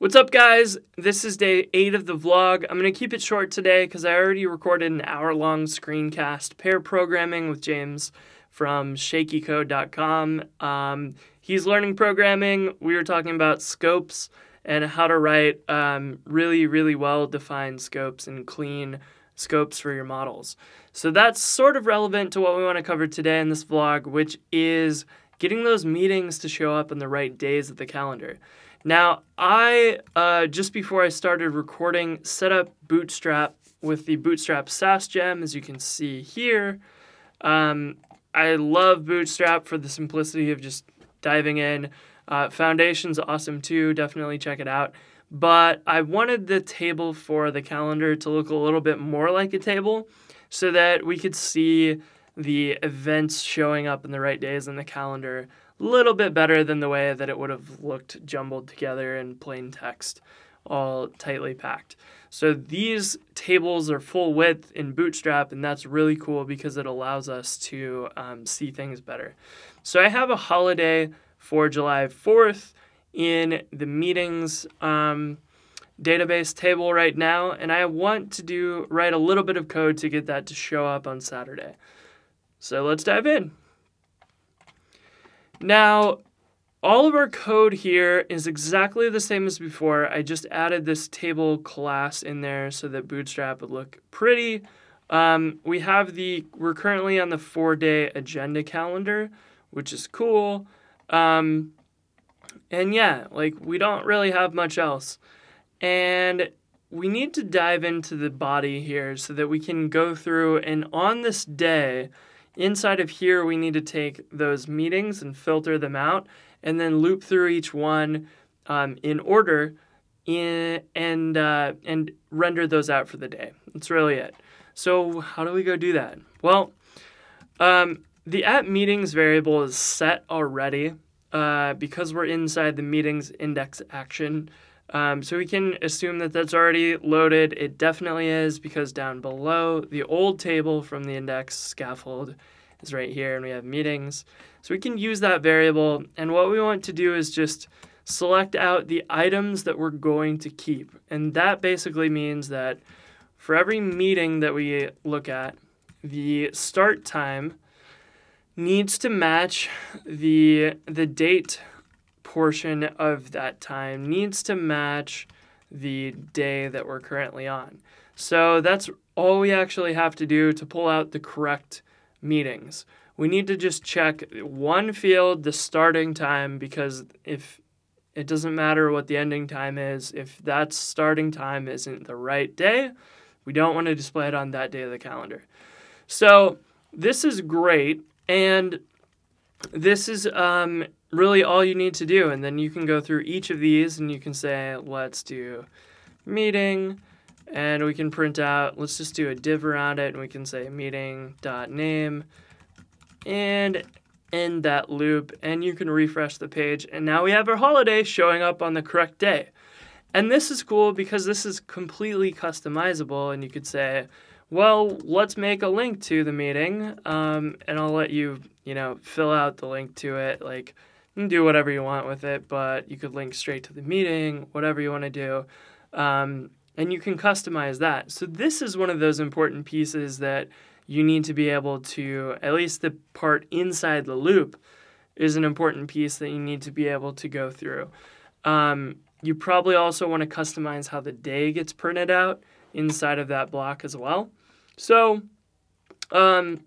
What's up, guys? This is day eight of the vlog. I'm going to keep it short today because I already recorded an hour long screencast pair programming with James from shakycode.com. Um, he's learning programming. We were talking about scopes and how to write um, really, really well defined scopes and clean scopes for your models. So that's sort of relevant to what we want to cover today in this vlog, which is getting those meetings to show up on the right days of the calendar. Now, I, uh, just before I started recording, set up Bootstrap with the Bootstrap Sass gem, as you can see here. Um, I love Bootstrap for the simplicity of just diving in. Uh, Foundation's awesome too, definitely check it out. But I wanted the table for the calendar to look a little bit more like a table so that we could see the events showing up in the right days in the calendar little bit better than the way that it would have looked jumbled together in plain text, all tightly packed. So these tables are full width in Bootstrap, and that's really cool because it allows us to um, see things better. So I have a holiday for July 4th in the meetings um, database table right now, and I want to do write a little bit of code to get that to show up on Saturday. So let's dive in. Now, all of our code here is exactly the same as before. I just added this table class in there so that Bootstrap would look pretty. Um, we have the, we're currently on the four day agenda calendar, which is cool. Um, and yeah, like we don't really have much else. And we need to dive into the body here so that we can go through and on this day, Inside of here, we need to take those meetings and filter them out and then loop through each one um, in order in, and, uh, and render those out for the day. That's really it. So how do we go do that? Well, um, the at meetings variable is set already uh, because we're inside the meetings index action. Um, so we can assume that that's already loaded. It definitely is because down below the old table from the index scaffold is right here and we have meetings. So we can use that variable and what we want to do is just select out the items that we're going to keep. And that basically means that for every meeting that we look at, the start time needs to match the the date portion of that time needs to match the day that we're currently on. So that's all we actually have to do to pull out the correct meetings. We need to just check one field, the starting time, because if it doesn't matter what the ending time is, if that starting time isn't the right day, we don't want to display it on that day of the calendar. So this is great, and this is um, really all you need to do. And then you can go through each of these and you can say, let's do meeting, and we can print out, let's just do a div around it, and we can say meeting dot name, and end that loop, and you can refresh the page. And now we have our holiday showing up on the correct day. And this is cool because this is completely customizable, and you could say, well, let's make a link to the meeting, um, and I'll let you, you know, fill out the link to it. Like, do whatever you want with it, but you could link straight to the meeting, whatever you want to do. Um, and you can customize that. So, this is one of those important pieces that you need to be able to, at least the part inside the loop, is an important piece that you need to be able to go through. Um, you probably also want to customize how the day gets printed out inside of that block as well. So um,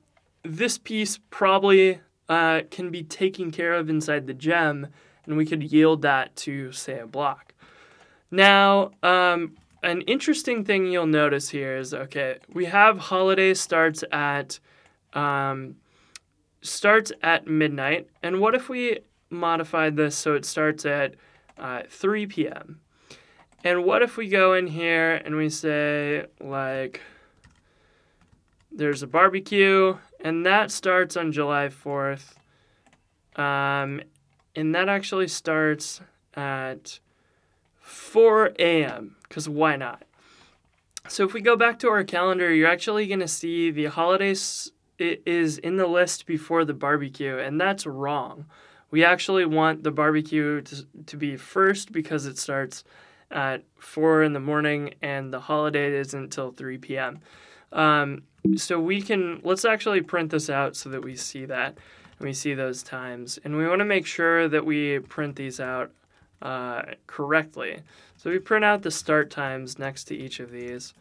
this piece probably uh, can be taken care of inside the gem, and we could yield that to, say, a block. Now, um, an interesting thing you'll notice here is okay, we have holiday starts at um, starts at midnight, and what if we modify this so it starts at uh, 3 p.m. And what if we go in here and we say, like, there's a barbecue, and that starts on July 4th. Um, and that actually starts at 4 a.m., because why not? So if we go back to our calendar, you're actually going to see the holidays is in the list before the barbecue, and that's wrong. We actually want the barbecue to, to be first because it starts at 4 in the morning and the holiday isn't until 3 p.m. Um, so we can, let's actually print this out so that we see that and we see those times. And we want to make sure that we print these out uh, correctly. So we print out the start times next to each of these.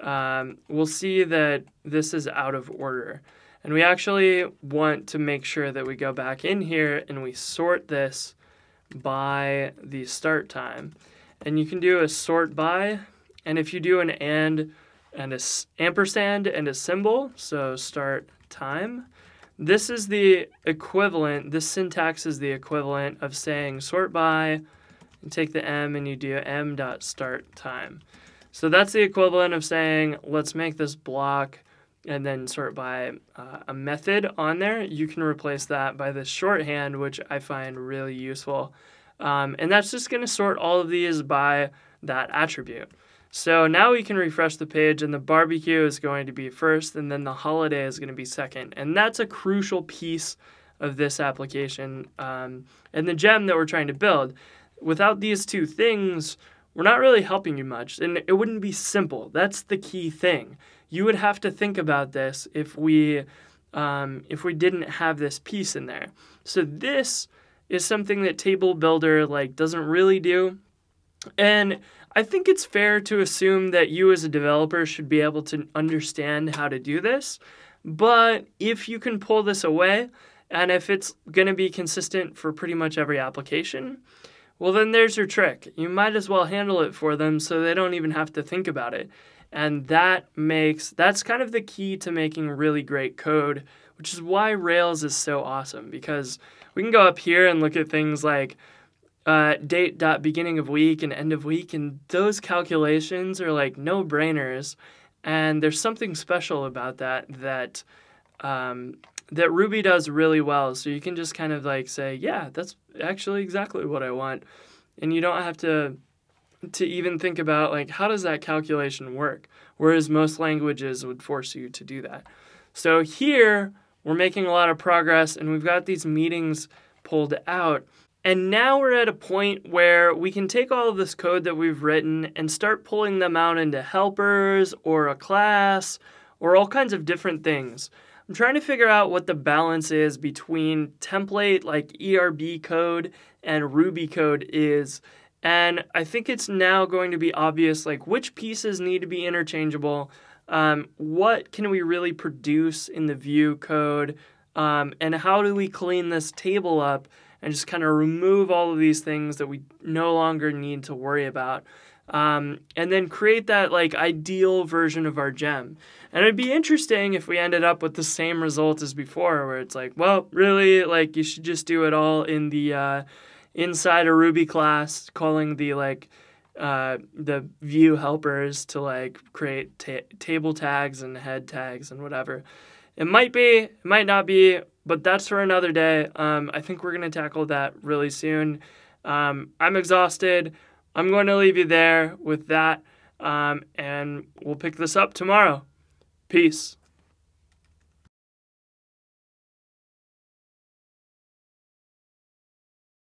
Um, we'll see that this is out of order. And we actually want to make sure that we go back in here and we sort this by the start time. And you can do a sort by, and if you do an and and a ampersand and a symbol, so start time, this is the equivalent, this syntax is the equivalent of saying sort by and take the m and you do m dot start time. So that's the equivalent of saying let's make this block and then sort by uh, a method on there. You can replace that by this shorthand, which I find really useful. Um, and that's just going to sort all of these by that attribute. So now we can refresh the page, and the barbecue is going to be first, and then the holiday is going to be second. And that's a crucial piece of this application um, and the gem that we're trying to build. Without these two things, we're not really helping you much, and it wouldn't be simple. That's the key thing you would have to think about this if we um, if we didn't have this piece in there. So this is something that Table Builder like doesn't really do, and I think it's fair to assume that you as a developer should be able to understand how to do this. But if you can pull this away, and if it's going to be consistent for pretty much every application, well, then there's your trick. You might as well handle it for them so they don't even have to think about it. And that makes that's kind of the key to making really great code, which is why Rails is so awesome because we can go up here and look at things like uh, date dot beginning of week and end of week, and those calculations are like no brainers. And there's something special about that that um, that Ruby does really well. So you can just kind of like say, yeah, that's actually exactly what I want, and you don't have to to even think about like how does that calculation work whereas most languages would force you to do that so here we're making a lot of progress and we've got these meetings pulled out and now we're at a point where we can take all of this code that we've written and start pulling them out into helpers or a class or all kinds of different things. I'm trying to figure out what the balance is between template like ERB code and Ruby code is and I think it's now going to be obvious like which pieces need to be interchangeable, um, what can we really produce in the view code, um, and how do we clean this table up and just kind of remove all of these things that we no longer need to worry about. Um, and then create that like ideal version of our gem. And it'd be interesting if we ended up with the same result as before, where it's like, well, really, like you should just do it all in the uh, inside a Ruby class, calling the like uh, the view helpers to like create ta- table tags and head tags and whatever. It might be, it might not be, but that's for another day. Um, I think we're gonna tackle that really soon. Um, I'm exhausted. I'm going to leave you there with that, um, and we'll pick this up tomorrow. Peace.